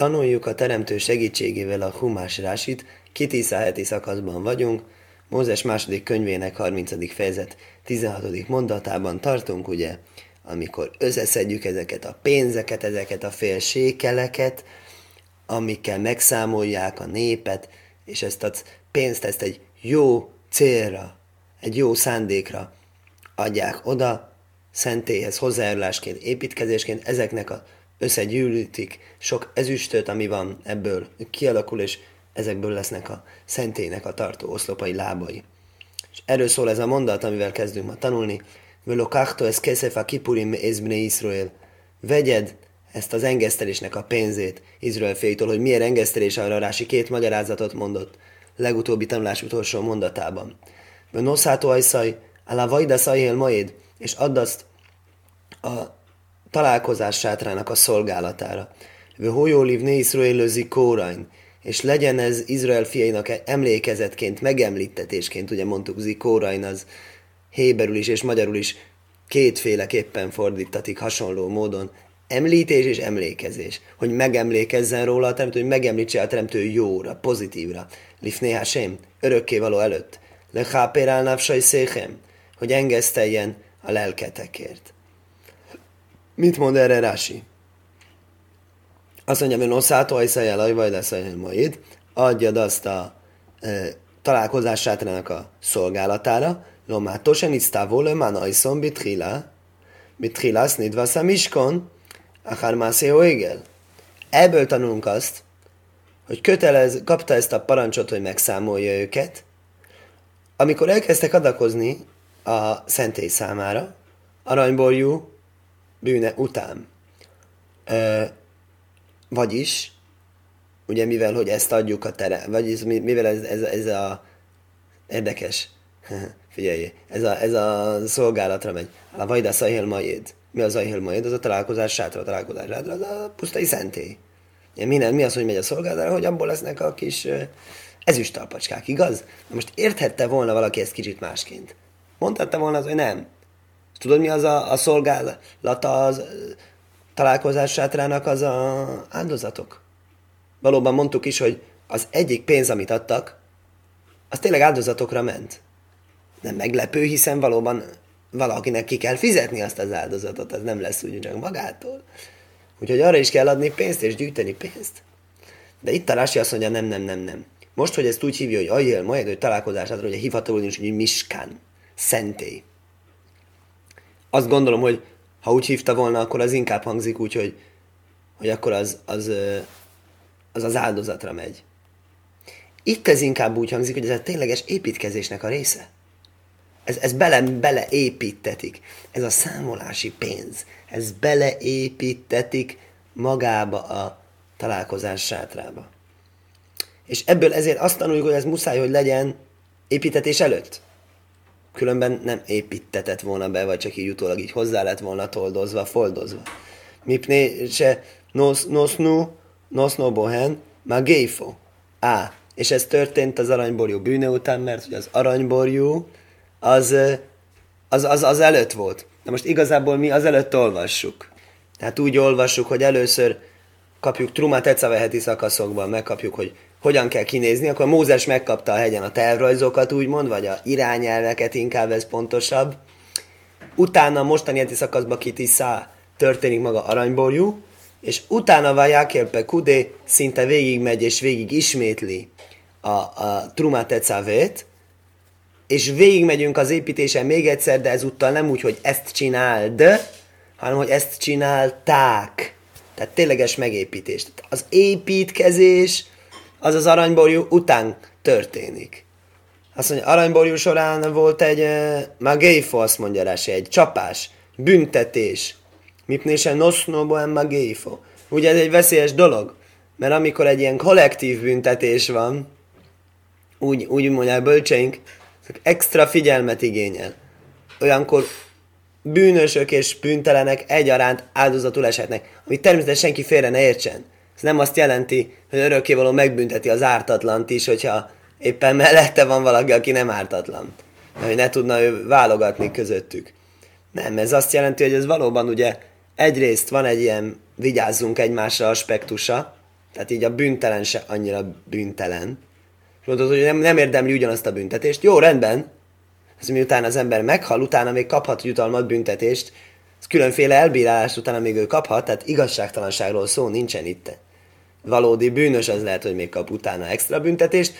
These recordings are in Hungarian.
Tanuljuk a Teremtő segítségével a Humás Rásit, Kitisza heti szakaszban vagyunk, Mózes második könyvének 30. fejezet 16. mondatában tartunk, ugye, amikor összeszedjük ezeket a pénzeket, ezeket a fél sékeleket, amikkel megszámolják a népet, és ezt a pénzt ezt egy jó célra, egy jó szándékra adják oda, szentélyhez, hozzájárulásként, építkezésként, ezeknek a összegyűlítik sok ezüstöt, ami van ebből kialakul, és ezekből lesznek a szentélynek a tartó oszlopai lábai. És erről szól ez a mondat, amivel kezdünk ma tanulni. Velokachto ez a kipurim ezbne Israel. Vegyed ezt az engesztelésnek a pénzét Izrael féjtől, hogy miért engesztelés arra Rási két magyarázatot mondott legutóbbi tanulás utolsó mondatában. Noszátó ajszaj, alá vajda szajél majd, és add azt a találkozás sátrának a szolgálatára. Vöhojóliv ne Iszraélőzi kórain, és legyen ez Izrael fiainak emlékezetként, megemlítetésként, ugye mondtuk Zikórain, az héberül is és magyarul is kétféleképpen fordítatik hasonló módon. Említés és emlékezés. Hogy megemlékezzen róla a teremtő, hogy megemlítse a teremtő jóra, pozitívra. Lifné Hashem, örökkévaló előtt. Lechápérál napsaj széchem, hogy engeszteljen a lelketekért. Mit mond erre Rási? Azt mondja, hogy noszátó ajszajjel vagy lesz majd, adjad azt a e, találkozás sátrának a szolgálatára, lomátó se nisztávó le man ajszon bitrila, bitrila sznidva szamiskon, akár mászé égel. Ebből tanulunk azt, hogy kötelez, kapta ezt a parancsot, hogy megszámolja őket, amikor elkezdtek adakozni a szentély számára, aranyborjú bűne után. Ö, vagyis, ugye mivel, hogy ezt adjuk a tere, vagyis mivel ez, ez, ez a érdekes, figyelj, ez a, ez a szolgálatra megy. A vajda szajhél majéd. Mi az ajhél majéd? Az a találkozás sátra, a találkozás sátra, az a pusztai szentély. Mi, nem, mi az, hogy megy a szolgálatra, hogy abból lesznek a kis ezüstalpacskák, igaz? Na most érthette volna valaki ezt kicsit másként. Mondhatta volna az, hogy nem. Tudod, mi az a, a szolgálata az találkozás sátrának az a áldozatok? Valóban mondtuk is, hogy az egyik pénz, amit adtak, az tényleg áldozatokra ment. Nem meglepő, hiszen valóban valakinek ki kell fizetni azt az áldozatot, az nem lesz úgy csak magától. Úgyhogy arra is kell adni pénzt és gyűjteni pénzt. De itt a azt mondja, nem, nem, nem, nem. Most, hogy ezt úgy hívja, hogy ajél, majd, hogy találkozásra, hogy a hivatalul is, hogy miskán, szentély. Azt gondolom, hogy ha úgy hívta volna, akkor az inkább hangzik úgy, hogy, hogy akkor az az, az az áldozatra megy. Itt ez inkább úgy hangzik, hogy ez a tényleges építkezésnek a része. Ez, ez bele, beleépítetik. Ez a számolási pénz. Ez beleépítetik magába a találkozás sátrába. És ebből ezért azt tanuljuk, hogy ez muszáj, hogy legyen építetés előtt. Különben nem építetett volna be, vagy csak így utólag így hozzá lett volna toldozva, foldozva. Mipné se nosnu, nosno bohen, ma géfo. Á, és ez történt az aranyborjú bűne után, mert hogy az aranyborjú az, az, az, az előtt volt. Na most igazából mi az előtt olvassuk. Tehát úgy olvassuk, hogy először kapjuk Trumát Ecaveheti szakaszokban, megkapjuk, hogy hogyan kell kinézni, akkor Mózes megkapta a hegyen a tervrajzokat, úgymond, vagy a irányelveket, inkább ez pontosabb. Utána mostani heti szakaszban Kitiszá történik maga aranyborjú, és utána Vajákelpe Kudé szinte végigmegy és végig ismétli a, a Trumát Ecavét, és végigmegyünk az építésen még egyszer, de ezúttal nem úgy, hogy ezt csináld, hanem hogy ezt csinálták. Tehát tényleges megépítés. Tehát az építkezés az az aranyborjú után történik. Azt mondja, aranyborjú során volt egy uh, magéfo, azt mondja rá, egy csapás, büntetés. Mipnésen nosznobo en magéfo. Ugye ez egy veszélyes dolog, mert amikor egy ilyen kollektív büntetés van, úgy, úgy mondják bölcseink, extra figyelmet igényel. Olyankor bűnösök és bűntelenek egyaránt áldozatul eshetnek, amit természetesen senki félre ne értsen. Ez nem azt jelenti, hogy örökkévaló megbünteti az ártatlant is, hogyha éppen mellette van valaki, aki nem ártatlan. Hogy ne tudna ő válogatni közöttük. Nem, ez azt jelenti, hogy ez valóban ugye egyrészt van egy ilyen vigyázzunk egymásra aspektusa, Tehát így a büntelen se annyira büntelen. És mondod, hogy nem, nem érdemli ugyanazt a büntetést. Jó, rendben. Ez miután az ember meghal, utána még kaphat jutalmat, büntetést. Ez különféle elbírálás utána még ő kaphat, tehát igazságtalanságról szó nincsen itt. Valódi bűnös az lehet, hogy még kap utána extra büntetést,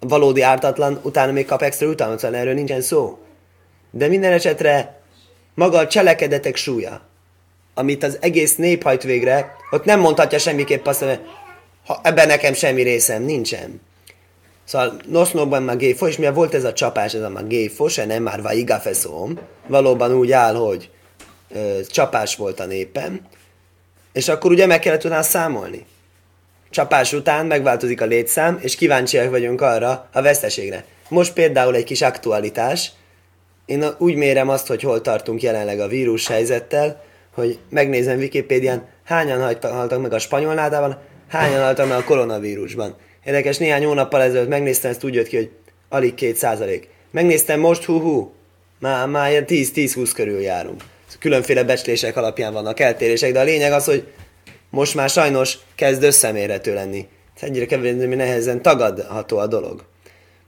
valódi ártatlan utána még kap extra jutalmat, szóval erről nincsen szó. De minden esetre maga a cselekedetek súlya, amit az egész nép hajt végre, ott nem mondhatja semmiképp azt, hogy ha ebben nekem semmi részem nincsen. Szóval nosznóban már géfo, és mivel volt ez a csapás, ez a már géfo, se nem már vaigafeszóm, valóban úgy áll, hogy ö, csapás volt a népem, és akkor ugye meg kellett utána számolni. Csapás után megváltozik a létszám, és kíváncsiak vagyunk arra a veszteségre. Most például egy kis aktualitás. Én úgy mérem azt, hogy hol tartunk jelenleg a vírus helyzettel, hogy megnézem Wikipédián, hányan haltak meg a spanyol nádában, hányan haltak meg a koronavírusban. Érdekes, néhány hónappal ezelőtt megnéztem, ezt úgy jött ki, hogy alig két százalék. Megnéztem most, hú-hú, már, már ilyen 10-10-20 körül járunk. Különféle becslések alapján vannak eltérések, de a lényeg az, hogy most már sajnos kezd összemérhető lenni. Ennyire kevésbé nehezen tagadható a dolog.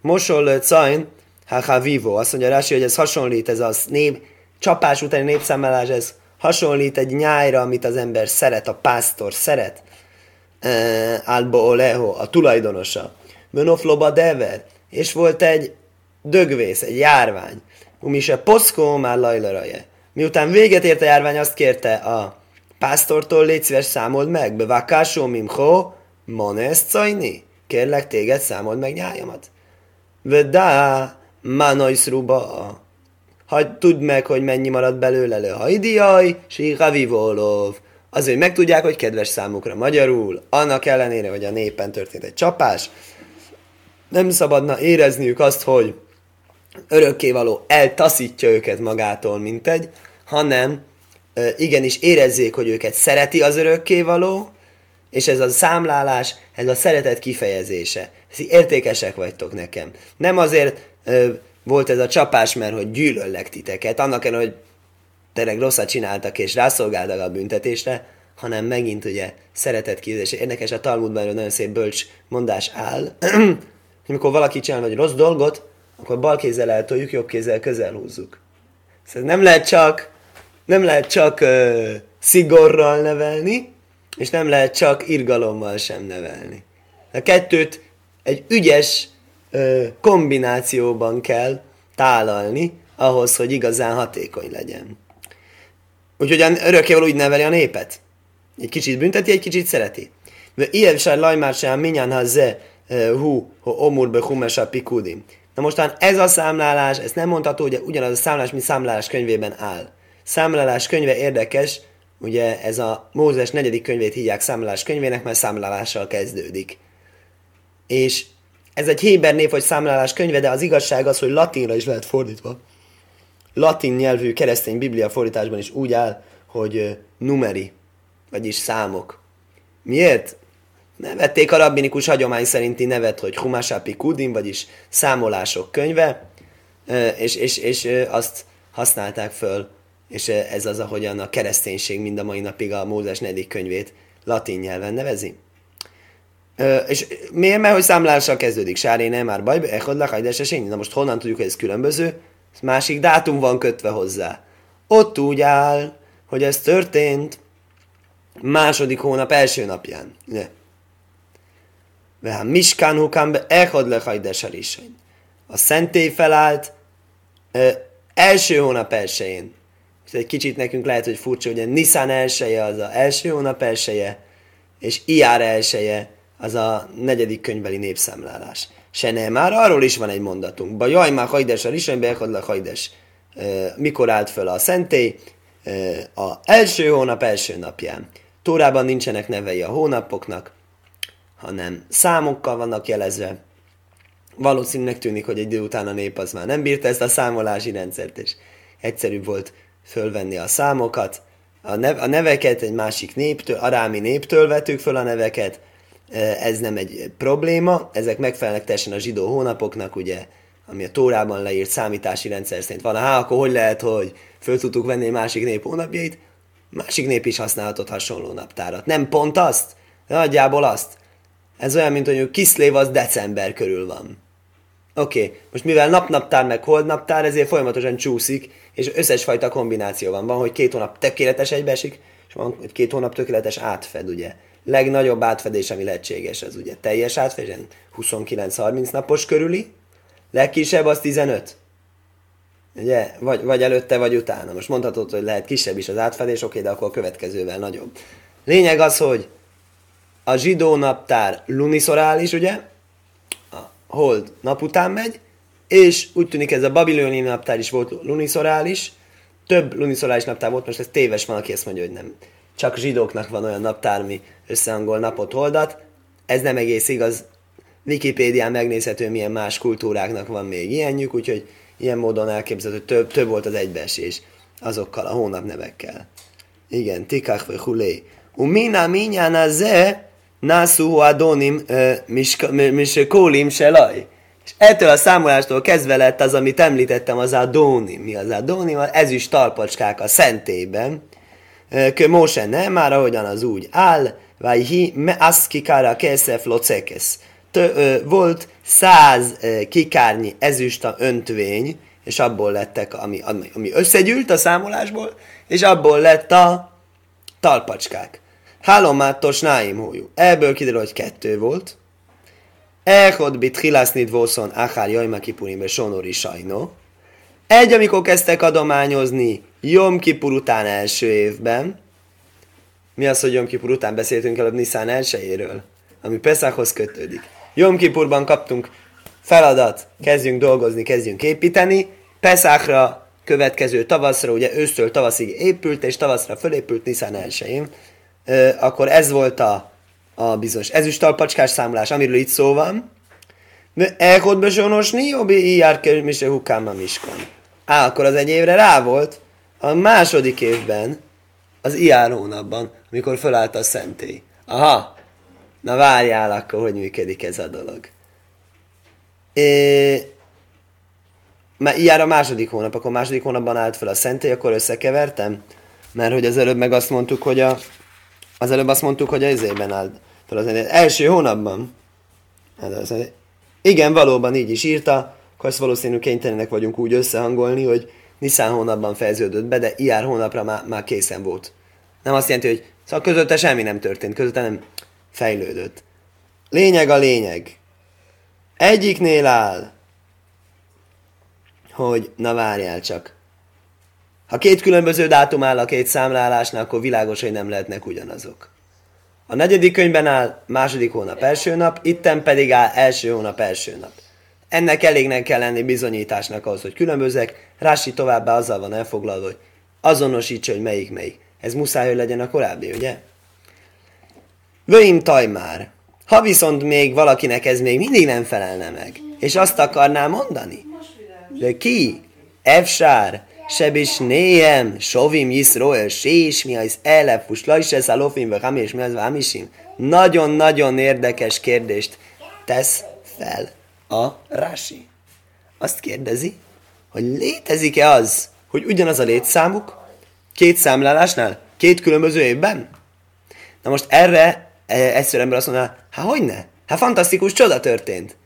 Mosol Cain, ha vivo, azt mondja Rási, hogy ez hasonlít, ez a nép, csapás utáni népszámlálás, ez hasonlít egy nyájra, amit az ember szeret, a pásztor szeret. Albo Oleho, a tulajdonosa. Mönofloba dever, és volt egy dögvész, egy járvány. Umise poszkó már lajlaraje. Miután véget ért a járvány, azt kérte a pásztortól, légy szíves, számold meg, bevakásó mimho, monesz cajni. Kérlek téged, számold meg nyájamat. Vedá, manajszruba. Hagyd tudd meg, hogy mennyi marad belőle le hajdiaj, síha vivolov. Azért, megtudják, hogy kedves számukra magyarul, annak ellenére, hogy a népen történt egy csapás, nem szabadna érezniük azt, hogy örökkévaló eltaszítja őket magától, mint egy, hanem igenis érezzék, hogy őket szereti az örökkévaló, és ez a számlálás, ez a szeretet kifejezése. Értékesek vagytok nekem. Nem azért ö, volt ez a csapás, mert hogy gyűlöllek titeket, annak ellenére, hogy tényleg rosszat csináltak és rászolgáltak a büntetésre, hanem megint ugye szeretet kifejezése. Érdekes, a Talmudban egy nagyon szép bölcs mondás áll, amikor valaki csinál egy rossz dolgot, akkor bal kézzel eltoljuk, jobb kézzel közel húzzuk. Szóval nem lehet csak nem lehet csak uh, szigorral nevelni, és nem lehet csak irgalommal sem nevelni. A kettőt egy ügyes uh, kombinációban kell tálalni, ahhoz, hogy igazán hatékony legyen. Úgyhogy örökkéval úgy neveli a népet. Egy kicsit bünteti, egy kicsit szereti. De ilyen se lajmár sem minyan ha ze hu, ho omur be humesa pikudim. Na mostan ez a számlálás, ezt nem mondható, hogy ugyanaz a számlálás, mint számlálás könyvében áll. Számlálás könyve érdekes, ugye ez a Mózes negyedik könyvét hívják számlálás könyvének, mert számlálással kezdődik. És ez egy héber név, hogy számlálás könyve, de az igazság az, hogy latinra is lehet fordítva. Latin nyelvű keresztény biblia fordításban is úgy áll, hogy numeri, vagyis számok. Miért? Nevették a rabbinikus hagyomány szerinti nevet, hogy Humásápi Kudim, vagyis számolások könyve, és, és, és azt használták föl és ez az, ahogyan a kereszténység mind a mai napig a Mózes negyedik könyvét latin nyelven nevezi. És miért? Mert hogy számlással kezdődik. Sáré nem már baj, echod le, Na most honnan tudjuk, hogy ez különböző? Másik dátum van kötve hozzá. Ott úgy áll, hogy ez történt második hónap első napján. Ne. Veha miskán hukán be echod le A szentély felállt ö, első hónap elsőjén és egy kicsit nekünk lehet, hogy furcsa, hogy a Nissan elsője az a első hónap elsője, és Iár elsője az a negyedik könyvbeli népszámlálás. Se már arról is van egy mondatunk. Ba jaj, már hajdes a risanybe, a hajdes. Mikor állt föl a szentély? A első hónap első napján. Tórában nincsenek nevei a hónapoknak, hanem számokkal vannak jelezve. Valószínűleg tűnik, hogy egy idő után a nép az már nem bírta ezt a számolási rendszert, és egyszerűbb volt fölvenni a számokat, a, nev- a neveket egy másik néptől, arámi néptől vettük föl a neveket, ez nem egy probléma, ezek megfelelnek teljesen a zsidó hónapoknak, ugye, ami a Tórában leírt számítási rendszer szerint van. Hát akkor hogy lehet, hogy föl tudtuk venni egy másik nép hónapjait? Másik nép is használhatott hasonló naptárat. Nem pont azt, De nagyjából azt. Ez olyan, mint hogy Kiszlév az december körül van. Oké, okay. most mivel napnaptár meg holdnaptár, ezért folyamatosan csúszik, és összes fajta kombináció van. Van, hogy két hónap tökéletes egybeesik, és van, hogy két hónap tökéletes átfed, ugye. Legnagyobb átfedés, ami lehetséges, az ugye teljes átfedés, 29-30 napos körüli, legkisebb az 15. Ugye? Vagy, vagy előtte, vagy utána. Most mondhatod, hogy lehet kisebb is az átfedés, oké, de akkor a következővel nagyobb. Lényeg az, hogy a zsidó naptár luniszorális, ugye? A hold nap után megy, és úgy tűnik ez a babiloni naptár is volt luniszorális, több luniszorális naptár volt, most ez téves van, aki ezt mondja, hogy nem. Csak zsidóknak van olyan naptár, mi összehangol napot, holdat. Ez nem egész igaz. Wikipédián megnézhető, milyen más kultúráknak van még ilyenjük, úgyhogy ilyen módon elképzelhető, több, több volt az egybeesés azokkal a hónapnevekkel. Igen, tikach vagy hulé. Umina minyána ze nászú adonim miskólim selaj. És ettől a számolástól kezdve lett az, amit említettem, az Adónim. Mi az Adónim? Az ezüst talpacskák a szentében. Kö Móse nem, már ahogyan az úgy áll, vagy hi me aszkikára keszef locekesz. Volt száz kikárnyi ezüst öntvény, és abból lettek, ami, ami összegyűlt a számolásból, és abból lett a talpacskák. Hálomátos náim hójú. Ebből kiderül, hogy kettő volt. Echod bit hilásznit voszon achár jajma kipurim sonori sajno. Egy, amikor kezdtek adományozni Jom Kipur után első évben. Mi az, hogy Jom Kipur után beszéltünk előbb Nisztán elsőjéről, ami Peszához kötődik. Jom Kipurban kaptunk feladat, kezdjünk dolgozni, kezdjünk építeni. Peszákra következő tavaszra, ugye ősztől tavaszig épült, és tavaszra fölépült Nisztán elsőjén akkor ez volt a, a bizonyos ezüstalpacskás számolás, amiről itt szó van. Elkot besonos niobi ijár mise hukáma miskon. Á, akkor az egy évre rá volt, a második évben, az iár hónapban, amikor fölállt a szentély. Aha, na várjál akkor, hogy működik ez a dolog. É, mert iár a második hónap, akkor második hónapban állt fel a szentély, akkor összekevertem, mert hogy az előbb meg azt mondtuk, hogy a az előbb azt mondtuk, hogy az évben áll fel az első hónapban. Hát igen, valóban így is írta, akkor ezt valószínűleg kénytelenek vagyunk úgy összehangolni, hogy Nisztán hónapban fejeződött be, de Iár hónapra már, már készen volt. Nem azt jelenti, hogy szóval közötte semmi nem történt, közötte nem fejlődött. Lényeg a lényeg. Egyiknél áll, hogy na várjál csak. Ha két különböző dátum áll a két számlálásnál, akkor világos, hogy nem lehetnek ugyanazok. A negyedik könyvben áll második hónap első nap, itten pedig áll első hónap első nap. Ennek elégnek kell lenni bizonyításnak ahhoz, hogy különbözek. Rási továbbá azzal van elfoglalva, hogy azonosítsa, hogy melyik melyik. Ez muszáj, hogy legyen a korábbi, ugye? Vöim tajmár. Ha viszont még valakinek ez még mindig nem felelne meg, és azt akarná mondani, de ki? Efsár, sebis néjem, sovim jiszroel, sés, mi az elefus, lajse szalofim, vagy és mi az vámisim. Nagyon-nagyon érdekes kérdést tesz fel a Rási. Azt kérdezi, hogy létezik-e az, hogy ugyanaz a létszámuk két számlálásnál, két különböző évben? Na most erre egyszerűen ember azt mondja, hát hogy ne? Hát fantasztikus csoda történt.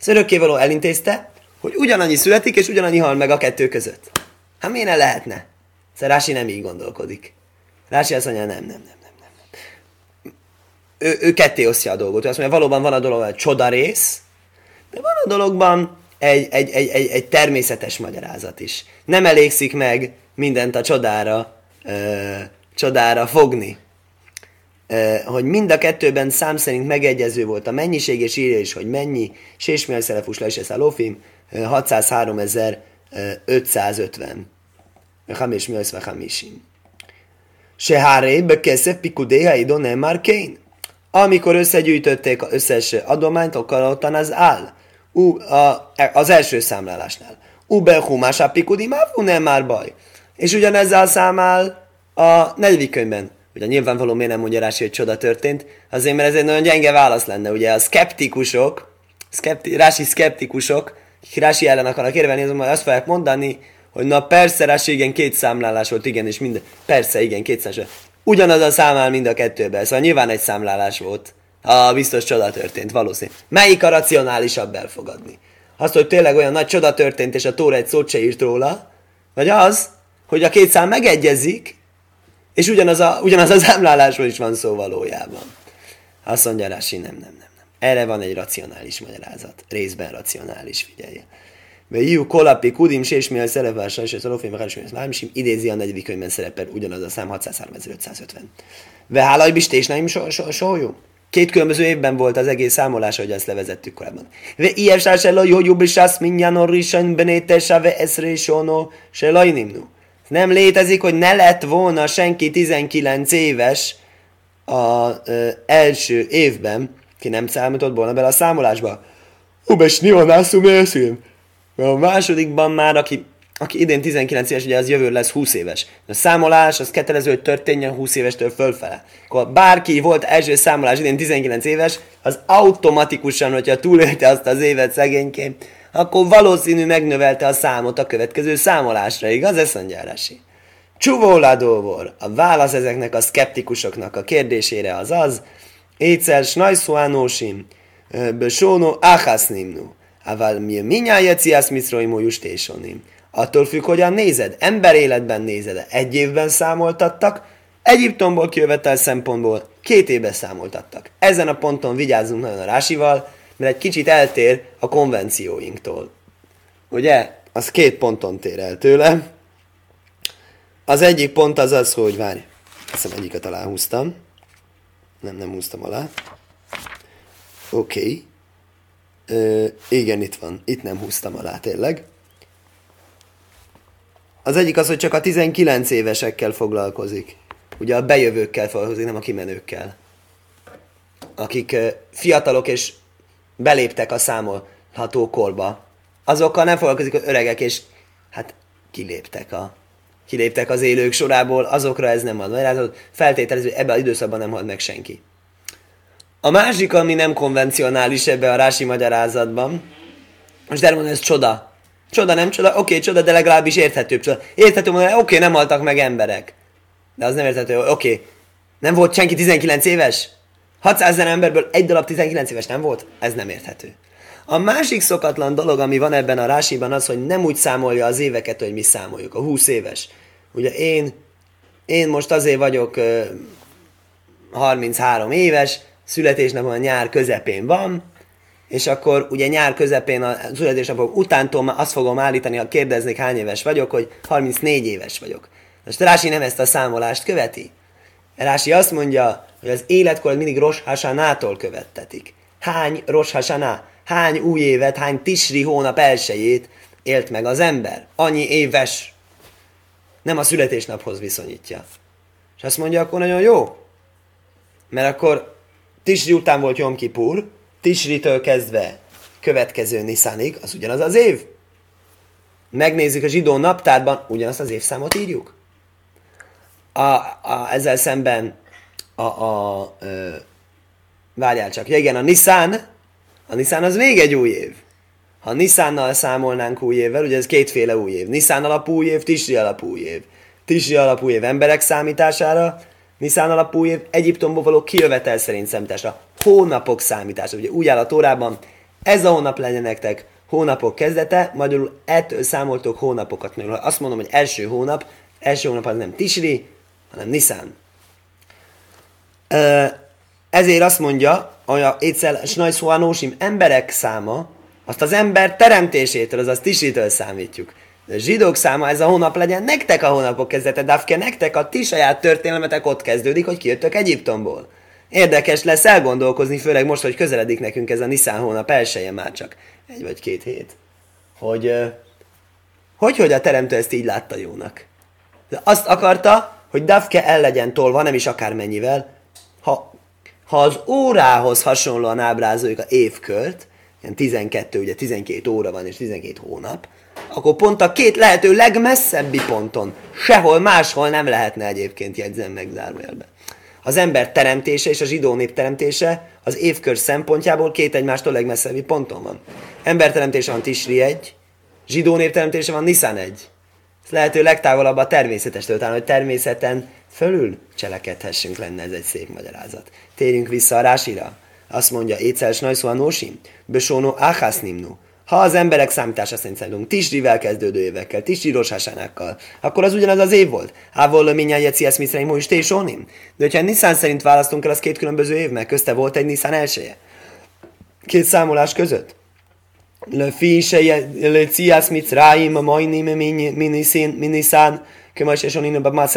Az örökkévaló elintézte, hogy ugyanannyi születik, és ugyanannyi hal meg a kettő között. Hát miért ne lehetne? Szóval Rási nem így gondolkodik. Rási azt mondja, nem, nem, nem, nem, nem. Ő, ő ketté osztja a dolgot. Ő azt mondja, valóban van a dologban egy csoda rész, de van a dologban egy, egy, egy, egy, egy természetes magyarázat is. Nem elégszik meg mindent a csodára, ö, csodára fogni. Ö, hogy mind a kettőben szám szerint megegyező volt a mennyiség, és írja is, hogy mennyi, és Sésmiel Szelefus Lesesz a Lofim, 603 550. Hamis Milsz Hamisim. Seháré, Bekeszef, Pikudéha, Idon, Emar, Kane. Amikor összegyűjtötték az összes adományt, akkor ottan az áll. U, a, az első számlálásnál. Ube humás a pikudi máfú nem már baj. És ugyanezzel számál a negyedik könyvben. Ugye nyilvánvaló miért nem mondja Rási, hogy csoda történt, azért mert ez egy nagyon gyenge válasz lenne. Ugye a szkeptikusok, szkepti, Rási szkeptikusok, Rási ellen akarnak érvelni, azonban azt fogják mondani, hogy na persze, Rási, igen, két számlálás volt, igen, és minden, persze, igen, két számlálás. Ugyanaz a szám áll mind a kettőben, szóval nyilván egy számlálás volt. Ha biztos csoda történt, valószínű. Melyik a racionálisabb elfogadni? Azt, hogy tényleg olyan nagy csoda történt, és a Tóra egy szót se írt róla, vagy az, hogy a két szám megegyezik, és ugyanaz a, ugyanaz az számlálásról is van szó valójában. Azt mondja Rási, nem, nem, nem, nem. Erre van egy racionális magyarázat. Részben racionális, figyelje. Mert Jiu Kolapi Kudim Sésmiel Szerepvása és a Szalofim Hárosim Lámsim idézi a negyedik könyvben szerepel ugyanaz a szám 63550. Ve hálaj bistés so, so, so, jó. Két különböző évben volt az egész számolás, ahogy ezt levezettük korábban. Ve ilyesás elo jó jobb is azt mindjárt risan benétesa ve eszre sono se lajnimnu. Nem létezik, hogy ne lett volna senki 19 éves az első évben, ki nem számított volna bele a számolásba. Ubes nionászum. A másodikban már, aki, aki idén 19 éves, ugye az jövő lesz 20 éves. A számolás az kötelező, hogy történjen 20 évestől fölfele. Akkor bárki volt első számolás idén 19 éves, az automatikusan, hogyha túlélte azt az évet szegényként, akkor valószínű megnövelte a számot a következő számolásra, igaz? Ez mondjárási. Csuvóladóvor. A válasz ezeknek a szkeptikusoknak a kérdésére az az, Étszer snajszuánósim, besónó áhásznímnú. Aval mi minnyáját sziász miszroimó justésonim. Attól függ, hogyan nézed. Ember életben nézed. Egy évben számoltattak, Egyiptomból kijövetel szempontból két évben számoltattak. Ezen a ponton vigyázzunk nagyon a rásival, mert egy kicsit eltér a konvencióinktól. Ugye? Az két ponton tér el tőle. Az egyik pont az az, hogy várj, azt hiszem egyiket aláhúztam. Nem, nem húztam alá. Oké. Okay. Igen, itt van. Itt nem húztam alá tényleg. Az egyik az, hogy csak a 19 évesekkel foglalkozik. Ugye a bejövőkkel foglalkozik, nem a kimenőkkel. Akik fiatalok és beléptek a számolható korba. Azokkal nem foglalkozik az öregek, és hát kiléptek a kiléptek az élők sorából, azokra ez nem ad magyarázatot, feltételező, hogy ebben az időszakban nem halt meg senki. A másik, ami nem konvencionális ebbe a rási magyarázatban, most elmondom, ez csoda. Csoda, nem csoda? Oké, okay, csoda, de legalábbis érthetőbb csoda. Érthető mondani, oké, okay, nem haltak meg emberek. De az nem érthető, oké, okay. nem volt senki 19 éves? 600 ezer emberből egy darab 19 éves nem volt? Ez nem érthető. A másik szokatlan dolog, ami van ebben a rásiban, az, hogy nem úgy számolja az éveket, hogy mi számoljuk. A 20 éves. Ugye én, én most azért vagyok uh, 33 éves, születésnapom a nyár közepén van, és akkor ugye nyár közepén a születésnapom utántól azt fogom állítani, ha kérdeznék hány éves vagyok, hogy 34 éves vagyok. Most Rási nem ezt a számolást követi. Rási azt mondja, hogy az életkor mindig Rosh Hashanától követtetik. Hány Rosh Hashanah, hány új évet, hány Tisri hónap elsőjét élt meg az ember. Annyi éves. Nem a születésnaphoz viszonyítja. És azt mondja, akkor nagyon jó. Mert akkor Tisri után volt Jom Kipur, Tisritől kezdve következő Nissanig, az ugyanaz az év. Megnézzük a zsidó naptárban, ugyanazt az évszámot írjuk. A, a, ezzel szemben a, a, a várjál csak, ja igen, a Nissan, a Nissan az még egy új év. Ha Nissannal számolnánk új évvel, ugye ez kétféle új év. Nissan alapú új év, Tisri alapú új év. Tisri alapú év emberek számítására, Niszán alapú év Egyiptomból való kijövetel szerint számításra. Hónapok számítása. Ugye úgy áll a tórában, ez a hónap legyen nektek hónapok kezdete, magyarul ettől számoltok hónapokat. Magyarul azt mondom, hogy első hónap, első hónap az nem Tisri, hanem Niszán. Ezért azt mondja, hogy a Étszel Snajszóanósim emberek száma, azt az ember teremtésétől, azaz Tisritől számítjuk. De zsidók száma ez a hónap legyen nektek a hónapok kezdete, Dafke, nektek a ti saját történelmetek ott kezdődik, hogy kijöttök Egyiptomból. Érdekes lesz elgondolkozni, főleg most, hogy közeledik nekünk ez a Nisztán hónap elsője már csak egy vagy két hét. Hogy, hogy, hogy a teremtő ezt így látta jónak. De azt akarta, hogy Dafke el legyen tolva, nem is akármennyivel, ha, ha az órához hasonlóan ábrázoljuk a évkört, ilyen 12, ugye 12 óra van és 12 hónap, akkor pont a két lehető legmesszebbi ponton, sehol máshol nem lehetne egyébként jegyzen meg zárójelbe. Az ember teremtése és a zsidó nép teremtése az évkör szempontjából két egymástól legmesszebbi ponton van. Ember teremtése van Tisri egy, zsidó nép teremtése van Nisan egy. lehető legtávolabb a természetestől, utána, hogy természeten fölül cselekedhessünk lenne ez egy szép magyarázat. Térjünk vissza a rásira. Azt mondja, étszel snajszó a nósim, besónó nimnu. Ha az emberek számítása szerint számítunk, Tisrivel kezdődő évekkel, Tisri rosásánákkal, akkor az ugyanaz az év volt. Hávol minnyáj jeci ezt miszreim, is tésonim. De hogyha Nissan szerint választunk el, az két különböző év, mert közte volt egy Nissan elsője. Két számolás között. Le se le cias mitzraim, a majnim, miniszán, kömös és onin, a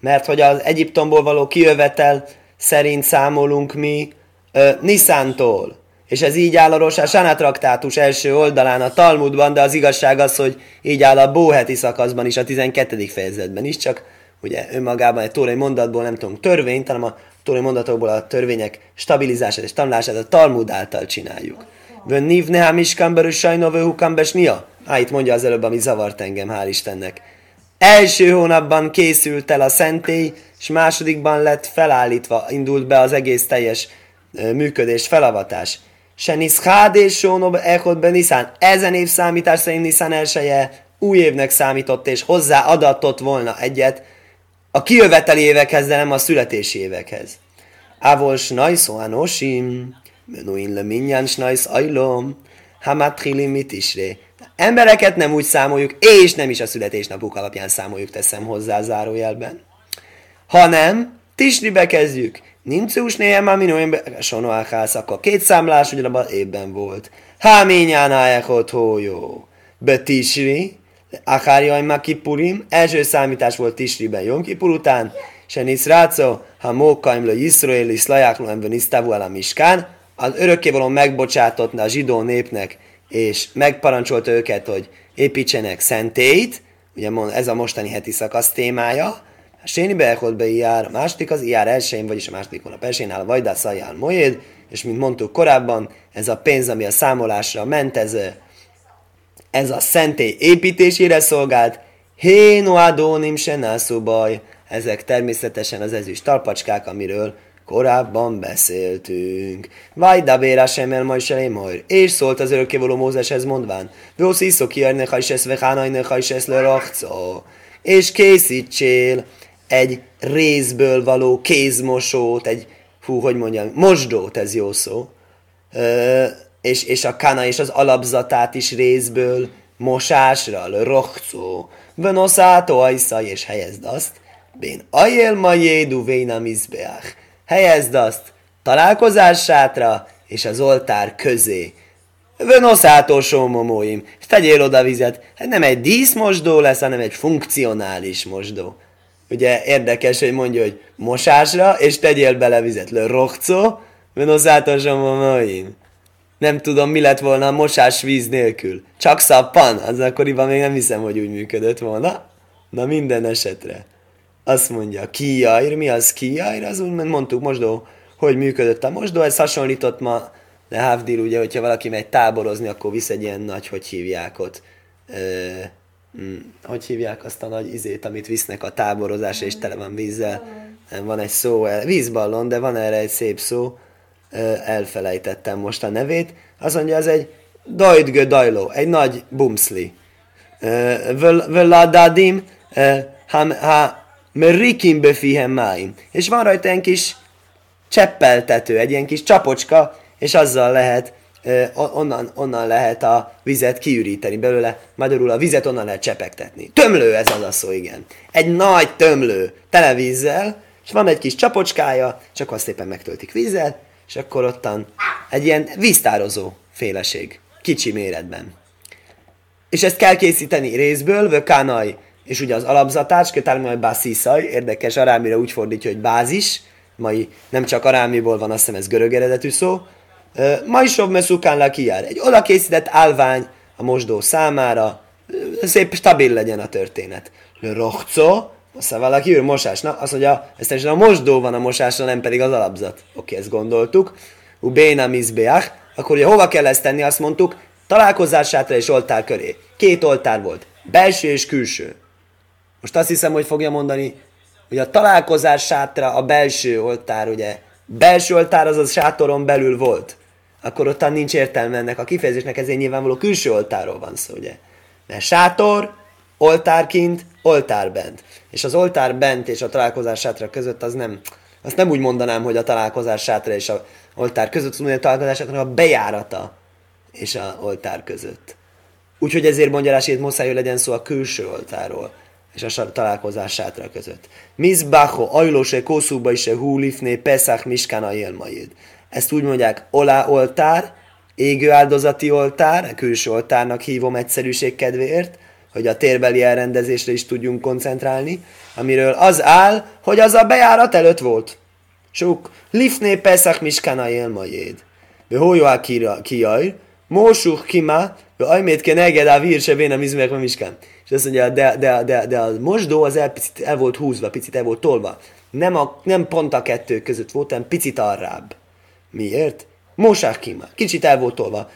Mert hogy az Egyiptomból való kijövetel szerint számolunk mi uh, Niszántól és ez így áll a Rosa traktátus első oldalán a Talmudban, de az igazság az, hogy így áll a Bóheti szakaszban is, a 12. fejezetben is, csak ugye önmagában egy tórai mondatból nem tudom törvényt, hanem a tórai mondatokból a törvények stabilizását és tanulását a Talmud által csináljuk. Vön nív nehám iskamberű sajnovő hukambesnia? Á, itt mondja az előbb, ami zavart engem, hál' Istennek. Első hónapban készült el a szentély, és másodikban lett felállítva, indult be az egész teljes működés, felavatás. Se niszhád és sónob echod be Niszán. Ezen év számítás szerint Niszán elsője új évnek számított, és hozzá adatott volna egyet a kijöveteli évekhez, de nem a születési évekhez. Ávol snajszó anosim, menuin le minyan snajsz ajlom, hamatchilim mit isré. Embereket nem úgy számoljuk, és nem is a születésnapuk alapján számoljuk, teszem hozzá zárójelben. Hanem Tisribe kezdjük, Nimcus néhem már minően sonoáhász, akkor két számlás ugyanabban évben volt. Háményán echot hójó. Betisri, Akárjaj Makipurim, első számítás volt Tisriben Jom Kipur után, se Niszráco, ha Mókaim le Yisrael, Iszlajákló ember Nisztávu a Miskán, az örökkévaló megbocsátott a zsidó népnek, és megparancsolta őket, hogy építsenek szentét, ugye ez a mostani heti szakasz témája, a séni beechod be jár, a második az jár elsőjén, vagyis a második hónap elsőjén áll a vajdász ajánl és mint mondtuk korábban, ez a pénz, ami a számolásra ment, ez, ez a szentély építésére szolgált, Héno adónim se baj. Ezek természetesen az ezüst talpacskák, amiről korábban beszéltünk. Vajdabéra sem el majd se majd. És szólt az örökkévaló Mózeshez mondván, Vósz iszok járnek, ha is ezt vechánajnek, ha is ezt le És készítsél egy részből való kézmosót, egy, hú, hogy mondjam, mosdót, ez jó szó, ö, és, és a kana és az alapzatát is részből mosásra, rohcó, venoszátó ajszaj, és helyezd azt, bén ajél ma jédu vénam izbeach, helyezd azt találkozás sátra és az oltár közé, Venoszátó sómomóim, tegyél oda vizet. Hát nem egy díszmosdó lesz, hanem egy funkcionális mosdó ugye érdekes, hogy mondja, hogy mosásra, és tegyél bele vizet. Le rohcó, venoszátosom maim. Nem tudom, mi lett volna a mosás víz nélkül. Csak szappan, az akkoriban még nem hiszem, hogy úgy működött volna. Na minden esetre. Azt mondja, kijair, mi az kijair? Az úgy mondtuk mosdó, hogy működött a mosdó, ez hasonlított ma de Havdil, ugye, hogyha valaki megy táborozni, akkor visz egy ilyen nagy, hogy hívják ott, mm, hogy hívják azt a nagy izét, amit visznek a táborozás, és tele van vízzel. Van egy szó, vízballon, de van erre egy szép szó, elfelejtettem most a nevét. Azt mondja, az egy dajtgö dajló, egy nagy bumszli. Völadadim, ha merikim befihem máim. És van rajta egy kis cseppeltető, egy ilyen kis csapocska, és azzal lehet onnan, onnan lehet a vizet kiüríteni belőle, magyarul a vizet onnan lehet csepegtetni. Tömlő ez az a szó, igen. Egy nagy tömlő tele vízzel, és van egy kis csapocskája, csak azt szépen megtöltik vízzel, és akkor ottan egy ilyen víztározó féleség, kicsi méretben. És ezt kell készíteni részből, vökánaj, és ugye az alapzatás, kötálmai básziszaj, érdekes, arámira úgy fordítja, hogy bázis, mai nem csak arámiból van, azt hiszem ez görög eredetű szó, Majsov meszukán lakijár. Egy oda készített állvány a mosdó számára, szép stabil legyen a történet. Rohco, azt valaki ő mosás. Na, azt mondja, ezt a mosdó van a mosásra, nem pedig az alapzat. Oké, ezt gondoltuk. Ubéna mizbeach. Akkor ugye hova kell ezt tenni, azt mondtuk, találkozásátra és oltár köré. Két oltár volt, belső és külső. Most azt hiszem, hogy fogja mondani, hogy a találkozás sátra a belső oltár, ugye, belső oltár az a sátoron belül volt akkor ottan nincs értelme ennek a kifejezésnek, ezért nyilvánvaló külső oltáról van szó, ugye? Mert sátor, oltár kint, oltár bent. És az oltár bent és a találkozás sátra között az nem, azt nem úgy mondanám, hogy a találkozás sátra és a oltár között, hanem a találkozás sátra a bejárata és a oltár között. Úgyhogy ezért mondja Rási, muszáj, hogy legyen szó a külső oltáról és a találkozás sátra között. Mizbacho, ajlóse, kószúba is a húlifné, peszach, miskana, élmaid. Ezt úgy mondják, olá oltár, égő áldozati oltár, külső oltárnak hívom egyszerűség kedvéért, hogy a térbeli elrendezésre is tudjunk koncentrálni, amiről az áll, hogy az a bejárat előtt volt. Sok lifné peszach miskana élmajéd. De hójóá kijaj, mósuk kima, de ajmét ke neged a vír a mizmek a miskán. És azt mondja, de, de, de, de a mosdó az el, picit el volt húzva, picit el volt tolva. Nem, a, nem pont a kettő között volt, hanem picit arrább. Miért? Mosák kima. Kicsit el volt tolva.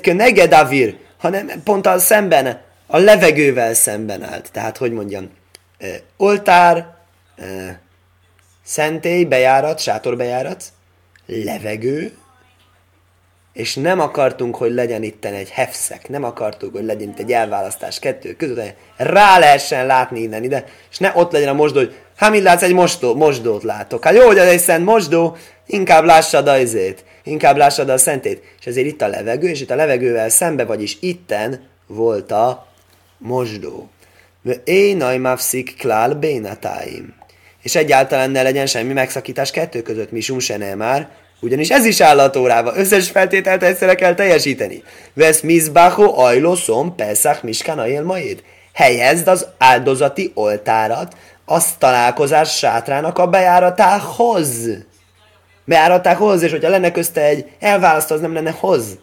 Ke neged a vír, hanem pont a szemben, a levegővel szemben állt. Tehát, hogy mondjam, oltár, szentély, bejárat, sátorbejárat, levegő, és nem akartunk, hogy legyen itt egy hefszek, nem akartuk, hogy legyen itt egy elválasztás kettő között, hogy rá lehessen látni innen ide, és ne ott legyen a mosdó, hogy hát látsz, egy mosdó, mosdót látok. Hát jó, hogy ez egy szent mosdó, inkább lássad a izét, inkább lássad a szentét. És ezért itt a levegő, és itt a levegővel szembe, vagyis itten volt a mosdó. Én mafszik klál bénatáim. És egyáltalán ne legyen semmi megszakítás kettő között, mi se már, ugyanis ez is áll a tórába, összes feltételt egyszerre kell teljesíteni. Vesz mizbacho ajloszom pesach miskana majd. Helyezd az áldozati oltárat azt találkozás sátrának a bejáratához. Bejáratához, és hogyha lenne közte egy elválaszt, az nem lenne hoz.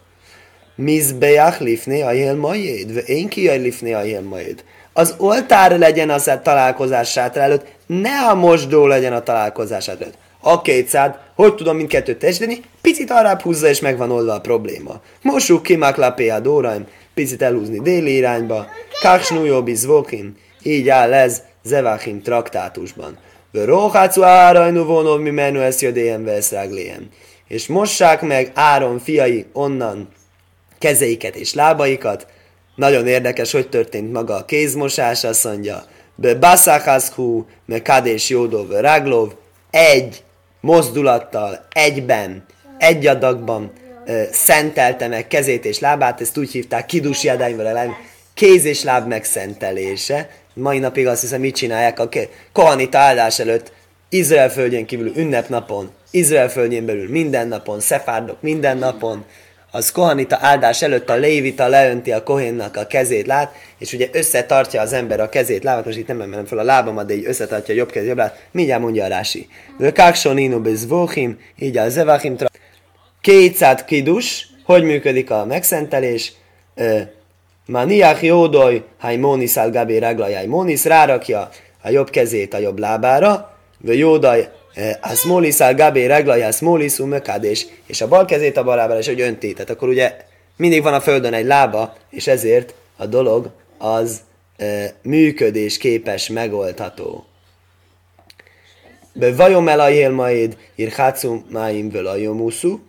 Mizbeach lifné a jel majd, én ki lifné a jel majd. Az oltár legyen az a találkozás előtt, ne a mosdó legyen a találkozás előtt. A kétszád, hogy tudom mindkettőt testeni, picit arrább húzza és megvan oldva a probléma. Mossuk ki maklapé a dóraim, picit elhúzni déli irányba, kaksnújó bizvokim, így áll ez Zevachim traktátusban. Vöróhácu árajnu vonov mi menü ezt jödéjem veszrágléjem. És mossák meg Áron fiai onnan kezeiket és lábaikat. Nagyon érdekes, hogy történt maga a kézmosás, azt mondja. Be baszachaszkú, me kadés jódó raglov, egy mozdulattal, egyben, egy adagban ö, szentelte meg kezét és lábát, ezt úgy hívták kidus jadányval kéz és láb megszentelése. Mai napig azt hiszem, mit csinálják a kohanita áldás előtt, Izrael földjén kívül ünnepnapon, Izrael földjén belül minden napon, szefárdok minden napon, az kohanita áldás előtt a lévita leönti a kohénnak a kezét lát, és ugye összetartja az ember a kezét lábat, most itt nem emelem fel a lábamat, de így összetartja a jobb kezét, jobb lát, mindjárt mondja a rási. Káksonino bezvochim, így a zevachim tra... Kétszád kidus, hogy működik a megszentelés, Maniach jódoj, mónisz al gabé raglajai. Mónisz rárakja a jobb kezét a jobb lábára, vagy jódaj a smolisz al gabé reglaja, smolisz umökádés, és a bal kezét a bal lábára, és hogy önti. Tehát akkor ugye mindig van a földön egy lába, és ezért a dolog az e, működés képes, megoldható. Be vajom el a élmaid, irhácu máim völajomuszu,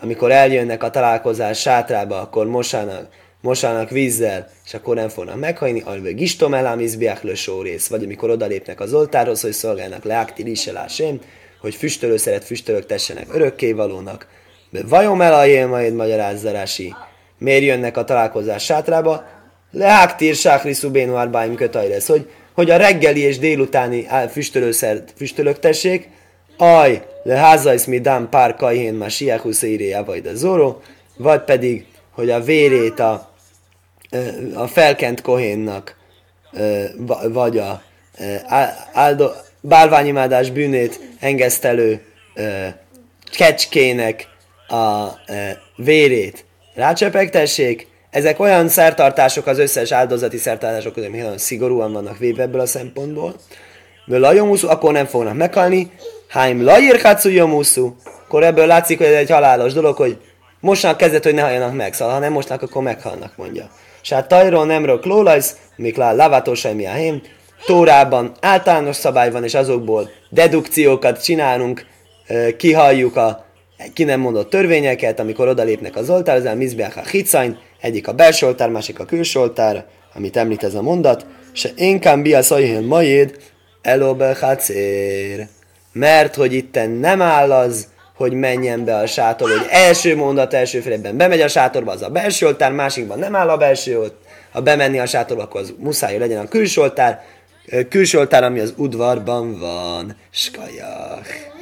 amikor eljönnek a találkozás sátrába, akkor mosának, mosának vízzel, és akkor nem fognak meghajni, alve gistom elám izbiach sórész, vagy amikor odalépnek az oltárhoz, hogy szolgálnak leákti liselásém, hogy füstölőszeret füstölök tessenek örökkévalónak. De vajon el a majd magyarázzarási, miért jönnek a találkozás sátrába? Leáktír sákri szubénu arbáim kötajresz, hogy, hogy a reggeli és délutáni füstölőszert füstölök tessék, aj, le házajsz mi dám pár kajhén ma siáhusz vagy a zoro, vagy pedig, hogy a vérét a a felkent kohénnak, vagy a áldo, bálványimádás bűnét engesztelő kecskének a vérét rácsepegtessék, ezek olyan szertartások az összes áldozati szertartások között, amik nagyon szigorúan vannak véve ebből a szempontból. Lajomuszú, akkor nem fognak meghalni. Háim lajirkátszú jomuszú, akkor ebből látszik, hogy ez egy halálos dolog, hogy mostnak kezdett, hogy ne halljanak meg, szóval ha nem mostnak, akkor meghalnak, mondja. Hát tajról nemről klólajsz, miklá lavatosai a hém. Tórában általános szabály van, és azokból dedukciókat csinálunk, kihalljuk a ki nem mondott törvényeket, amikor odalépnek az oltár, a mizbeach a hicain, egyik a belső oltár, másik a külső oltár, amit említ ez a mondat, Se inkább bia szajhél majéd, elobe hacér. Mert hogy itten nem áll az, hogy menjen be a sátor, hogy első mondat első félében bemegy a sátorba, az a belső oltár, másikban nem áll a belső oltár. Ha bemenni a sátorba, akkor az muszáj, hogy legyen a külső oltár, külső oltár, ami az udvarban van. Skajach.